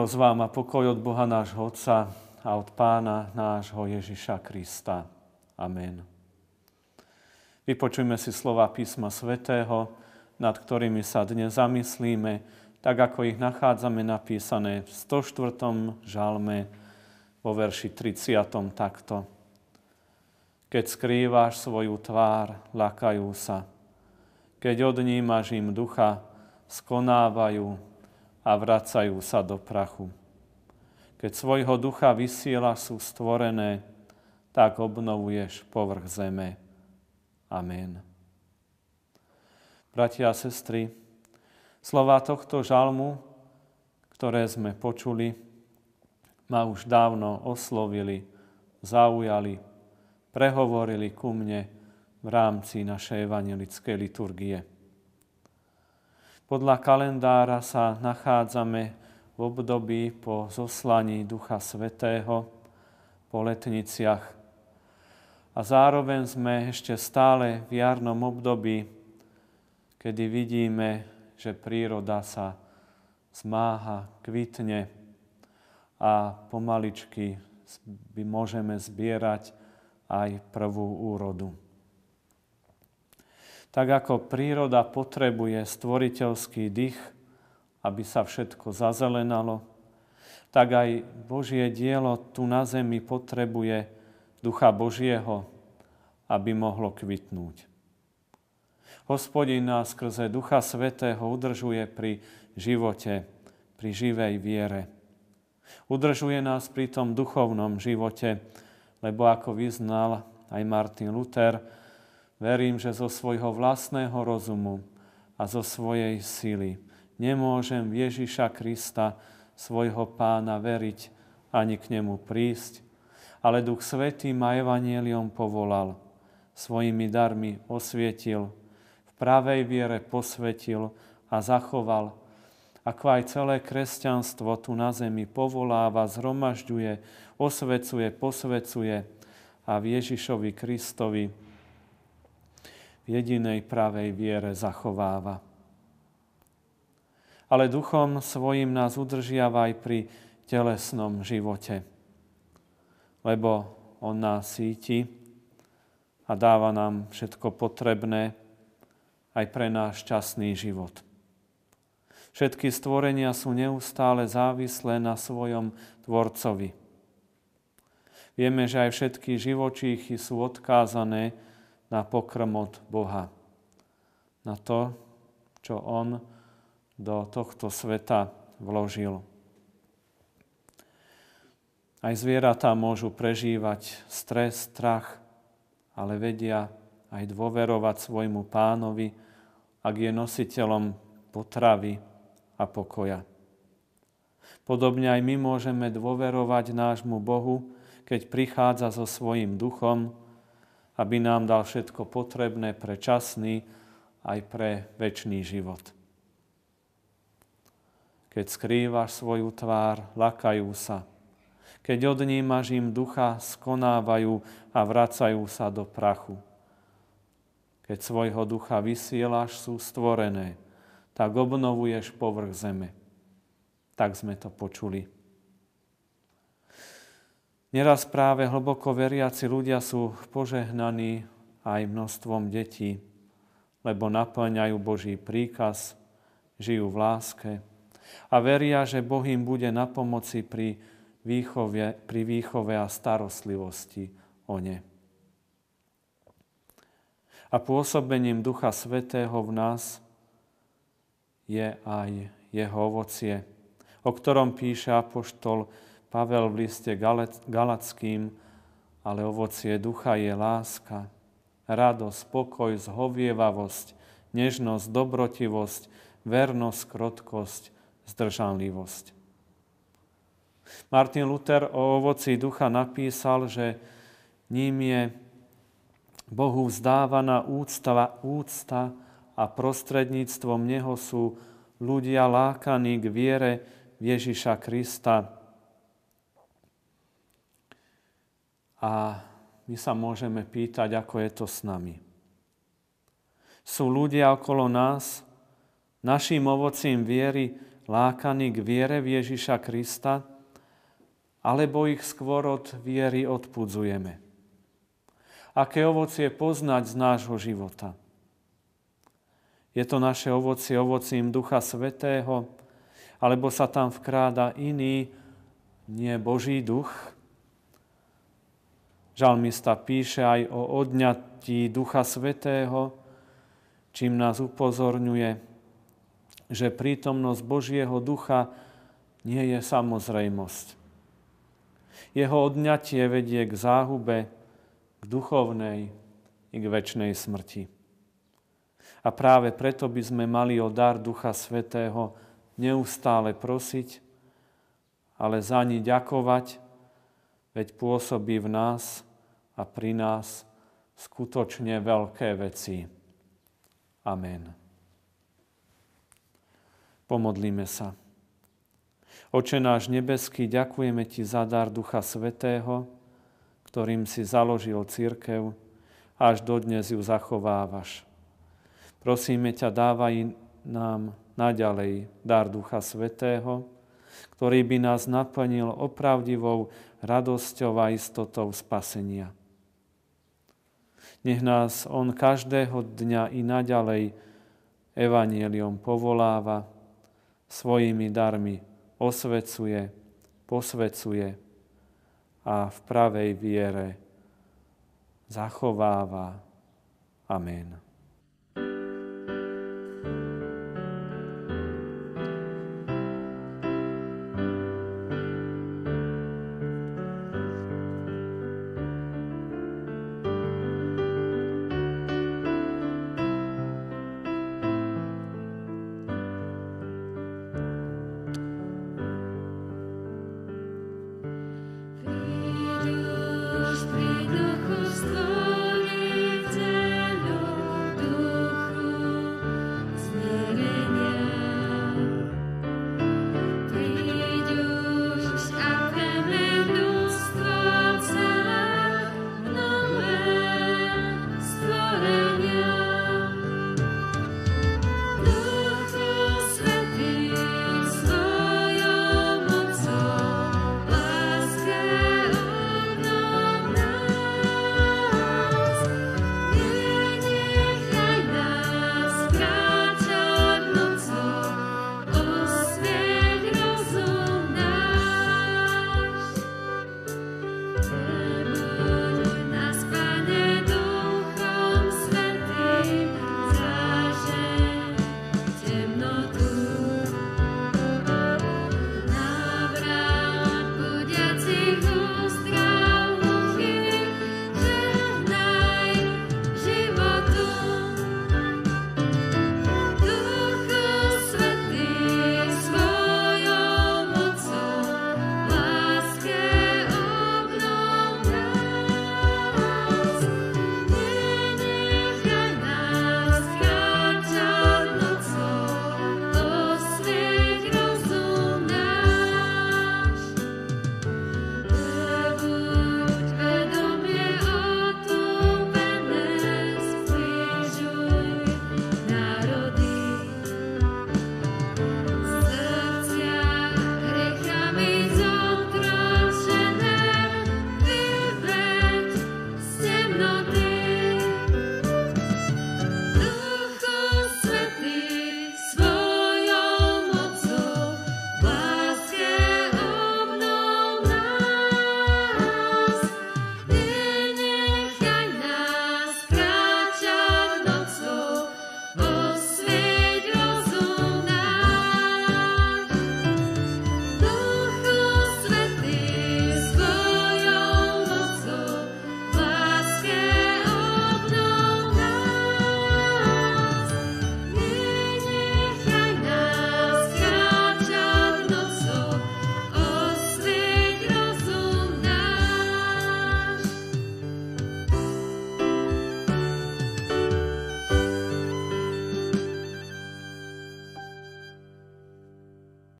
Milosť vám a pokoj od Boha nášho Otca a od Pána nášho Ježiša Krista. Amen. Vypočujme si slova písma svätého, nad ktorými sa dnes zamyslíme, tak ako ich nachádzame napísané v 104. žalme vo verši 30. takto. Keď skrývaš svoju tvár, lakajú sa. Keď odnímaš im ducha, skonávajú a vracajú sa do prachu. Keď svojho ducha vysiela sú stvorené, tak obnovuješ povrch zeme. Amen. Bratia a sestry, slova tohto žalmu, ktoré sme počuli, ma už dávno oslovili, zaujali, prehovorili ku mne v rámci našej evangelickej liturgie. Podľa kalendára sa nachádzame v období po zoslaní Ducha Svetého, po letniciach. A zároveň sme ešte stále v jarnom období, kedy vidíme, že príroda sa zmáha, kvitne a pomaličky by môžeme zbierať aj prvú úrodu. Tak ako príroda potrebuje stvoriteľský dých, aby sa všetko zazelenalo, tak aj Božie dielo tu na zemi potrebuje Ducha Božieho, aby mohlo kvitnúť. Hospodin nás skrze Ducha Svetého udržuje pri živote, pri živej viere. Udržuje nás pri tom duchovnom živote, lebo ako vyznal aj Martin Luther, Verím, že zo svojho vlastného rozumu a zo svojej sily nemôžem v Ježiša Krista, svojho pána, veriť ani k nemu prísť, ale Duch Svetý ma evanieliom povolal, svojimi darmi osvietil, v pravej viere posvetil a zachoval, ako aj celé kresťanstvo tu na zemi povoláva, zhromažďuje, osvecuje, posvecuje a v Ježišovi Kristovi jedinej pravej viere zachováva. Ale duchom svojim nás udržiava aj pri telesnom živote, lebo on nás síti a dáva nám všetko potrebné aj pre náš šťastný život. Všetky stvorenia sú neustále závislé na svojom tvorcovi. Vieme, že aj všetky živočíchy sú odkázané na pokrm od Boha. Na to, čo On do tohto sveta vložil. Aj zvieratá môžu prežívať stres, strach, ale vedia aj dôverovať svojmu pánovi, ak je nositeľom potravy a pokoja. Podobne aj my môžeme dôverovať nášmu Bohu, keď prichádza so svojím duchom, aby nám dal všetko potrebné pre časný aj pre väčší život. Keď skrývaš svoju tvár, lakajú sa. Keď odnímaš im ducha, skonávajú a vracajú sa do prachu. Keď svojho ducha vysielaš, sú stvorené, tak obnovuješ povrch zeme. Tak sme to počuli. Neraz práve hlboko veriaci ľudia sú požehnaní aj množstvom detí, lebo naplňajú Boží príkaz, žijú v láske a veria, že Boh im bude na pomoci pri výchove, pri výchove a starostlivosti o ne. A pôsobením Ducha Svetého v nás je aj jeho ovocie, o ktorom píše apoštol Pavel v liste Galackým, ale ovocie ducha je láska, radosť, pokoj, zhovievavosť, nežnosť, dobrotivosť, vernosť, krotkosť, zdržanlivosť. Martin Luther o ovoci ducha napísal, že ním je Bohu vzdávaná úcta, úcta a prostredníctvom Neho sú ľudia lákaní k viere Ježiša Krista, A my sa môžeme pýtať, ako je to s nami. Sú ľudia okolo nás, našim ovocím viery lákaní k viere v Ježiša Krista, alebo ich skôr od viery odpudzujeme. Aké ovocie poznať z nášho života? Je to naše ovocie ovocím Ducha Svetého, alebo sa tam vkráda iný, nie Boží duch? Žalmista píše aj o odňatí Ducha Svetého, čím nás upozorňuje, že prítomnosť Božieho ducha nie je samozrejmosť. Jeho odňatie vedie k záhube, k duchovnej i k väčšnej smrti. A práve preto by sme mali o dar Ducha Svetého neustále prosiť, ale za ní ďakovať, veď pôsobí v nás a pri nás skutočne veľké veci. Amen. Pomodlíme sa. Oče náš nebeský, ďakujeme Ti za dar Ducha Svetého, ktorým si založil církev až dodnes ju zachovávaš. Prosíme ťa, dávaj nám naďalej dar Ducha Svetého, ktorý by nás naplnil opravdivou radosťou a istotou spasenia. Nech nás On každého dňa i naďalej evanieliom povoláva, svojimi darmi osvecuje, posvecuje a v pravej viere zachováva. Amen.